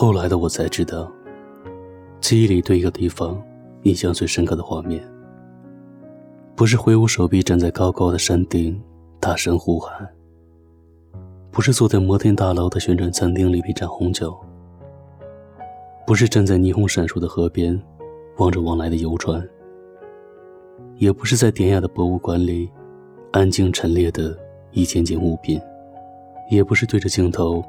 后来的我才知道，记忆里对一个地方印象最深刻的画面，不是挥舞手臂站在高高的山顶大声呼喊，不是坐在摩天大楼的旋转餐厅里品尝红酒，不是站在霓虹闪烁的河边望着往来的游船，也不是在典雅的博物馆里安静陈列的一件件物品。也不是对着镜头，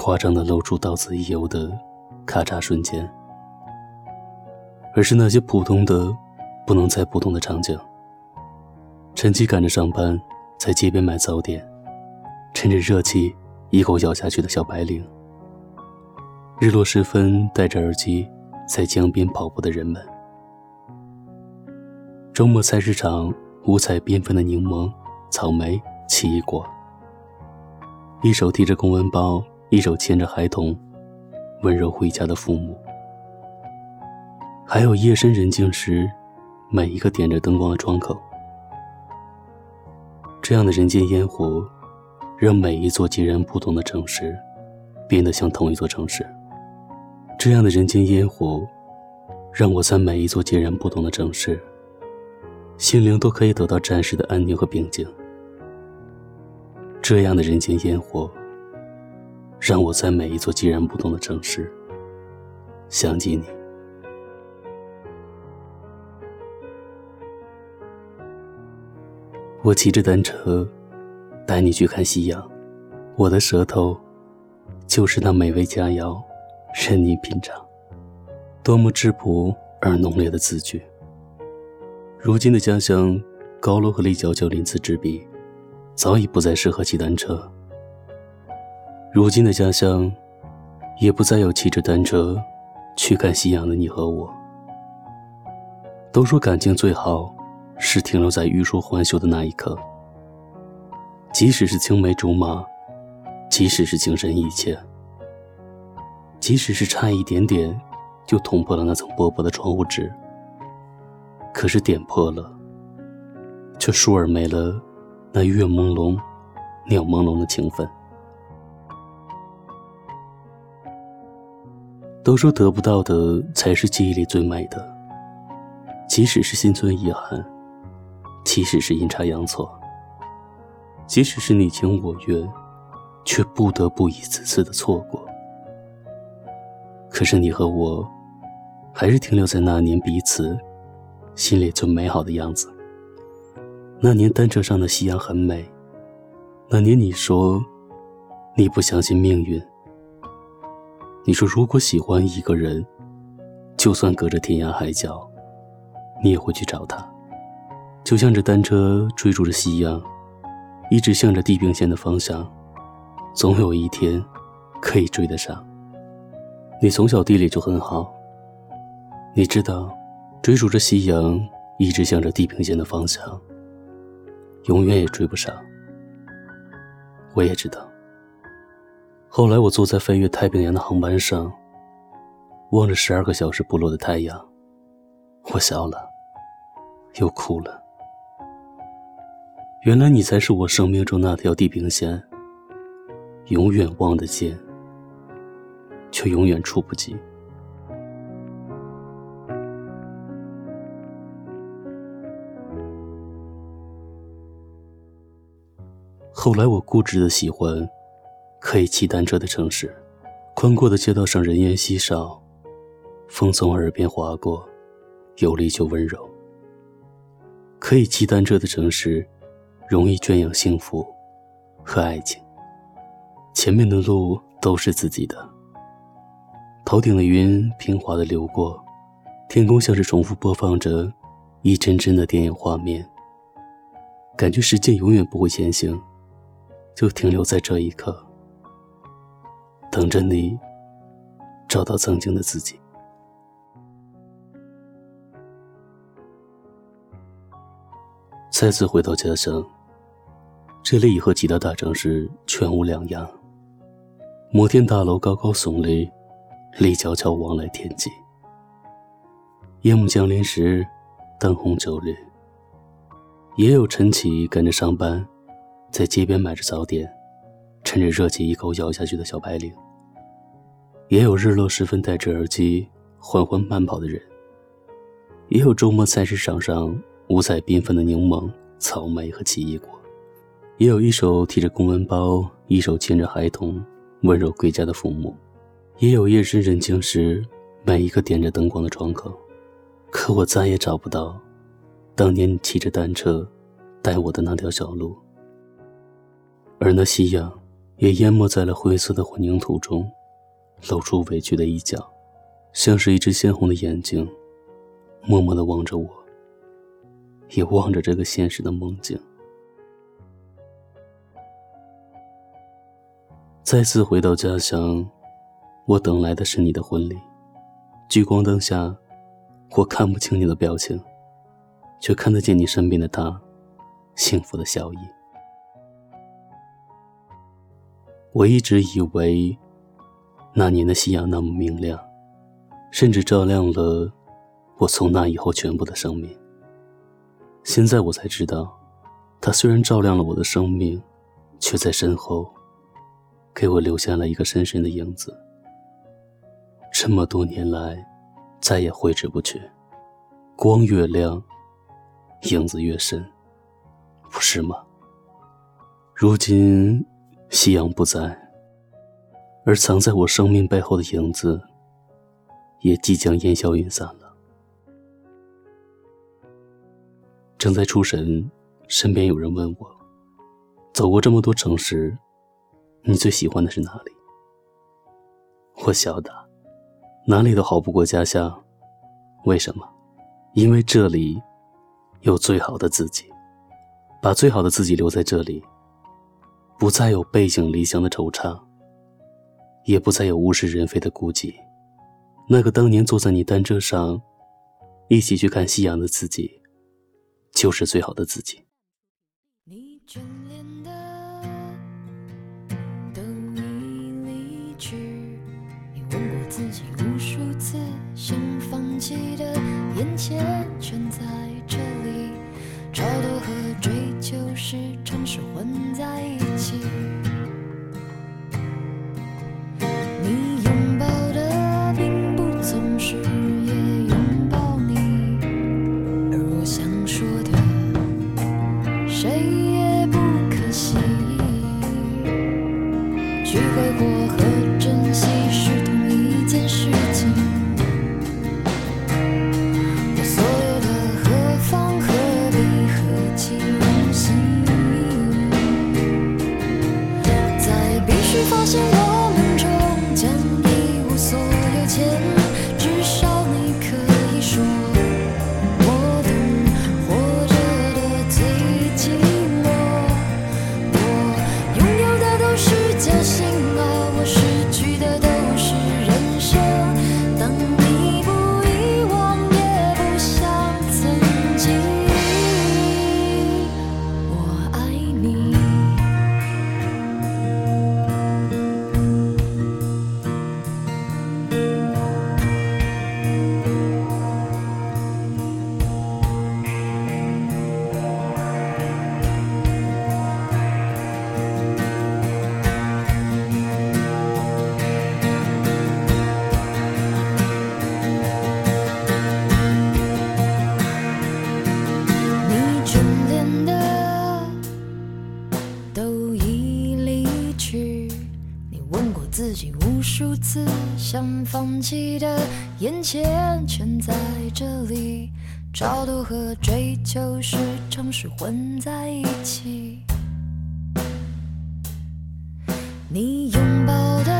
夸张的露出到此一游的咔嚓瞬间，而是那些普通的、不能再普通的场景。趁机赶着上班，在街边买早点，趁着热气一口咬下去的小白领。日落时分，戴着耳机在江边跑步的人们。周末菜市场五彩缤纷的柠檬、草莓、奇异果。一手提着公文包，一手牵着孩童，温柔回家的父母，还有夜深人静时，每一个点着灯光的窗口。这样的人间烟火，让每一座截然不同的城市，变得像同一座城市。这样的人间烟火，让我在每一座截然不同的城市，心灵都可以得到暂时的安宁和平静。这样的人间烟火，让我在每一座截然不同的城市想起你。我骑着单车带你去看夕阳，我的舌头就是那美味佳肴，任你品尝。多么质朴而浓烈的字句。如今的家乡，高楼和立交桥鳞次栉比。早已不再适合骑单车。如今的家乡，也不再有骑着单车去看夕阳的你和我。都说感情最好是停留在欲说还休的那一刻，即使是青梅竹马，即使是情深意切，即使是差一点点就捅破了那层薄薄的窗户纸，可是点破了，却倏尔没了。那月朦胧、鸟朦胧的情分，都说得不到的才是记忆里最美的。即使是心存遗憾，即使是阴差阳错，即使是你情我愿，却不得不一次次的错过。可是你和我，还是停留在那年彼此心里最美好的样子。那年单车上的夕阳很美。那年你说，你不相信命运。你说如果喜欢一个人，就算隔着天涯海角，你也会去找他。就像这单车追逐着夕阳，一直向着地平线的方向，总有一天可以追得上。你从小地理就很好，你知道，追逐着夕阳，一直向着地平线的方向。永远也追不上。我也知道。后来我坐在飞越太平洋的航班上，望着十二个小时不落的太阳，我笑了，又哭了。原来你才是我生命中那条地平线，永远望得见，却永远触不及。后来我固执的喜欢可以骑单车的城市，宽阔的街道上人烟稀少，风从耳边划过，有力却温柔。可以骑单车的城市，容易圈养幸福和爱情。前面的路都是自己的，头顶的云平滑的流过，天空像是重复播放着一帧帧的电影画面，感觉时间永远不会前行。就停留在这一刻，等着你找到曾经的自己。再次回到家乡，这里已和其他大城市全无两样。摩天大楼高高耸立，立交桥往来天际。夜幕降临时，灯红酒绿。也有晨起赶着上班。在街边买着早点，趁着热气一口咬下去的小白领。也有日落时分戴着耳机缓缓慢跑的人，也有周末菜市场上五彩缤纷的柠檬、草莓和奇异果，也有一手提着公文包、一手牵着孩童温柔归家的父母，也有夜深人静时每一个点着灯光的窗口。可我再也找不到当年你骑着单车带我的那条小路，而那夕阳也淹没在了灰色的混凝土中，露出委屈的一角，像是一只鲜红的眼睛，默默的望着我，也望着这个现实的梦境。再次回到家乡，我等来的是你的婚礼，聚光灯下。我看不清你的表情，却看得见你身边的他，幸福的笑意。我一直以为，那年的夕阳那么明亮，甚至照亮了我从那以后全部的生命。现在我才知道，它虽然照亮了我的生命，却在身后，给我留下了一个深深的影子。这么多年来。再也挥之不去。光越亮，影子越深，不是吗？如今夕阳不在，而藏在我生命背后的影子，也即将烟消云散了。正在出神，身边有人问我：“走过这么多城市，你最喜欢的是哪里？”我晓得。哪里都好不过家乡，为什么？因为这里有最好的自己，把最好的自己留在这里，不再有背井离乡的惆怅，也不再有物是人非的孤寂。那个当年坐在你单车上，一起去看夕阳的自己，就是最好的自己。你眷恋的都已离去，你问过自己。无数次想放弃的，眼前全在这里。超脱和追求时常是混在一起。自己无数次想放弃的，眼前全在这里。超度和追求时常是混在一起。你拥抱的。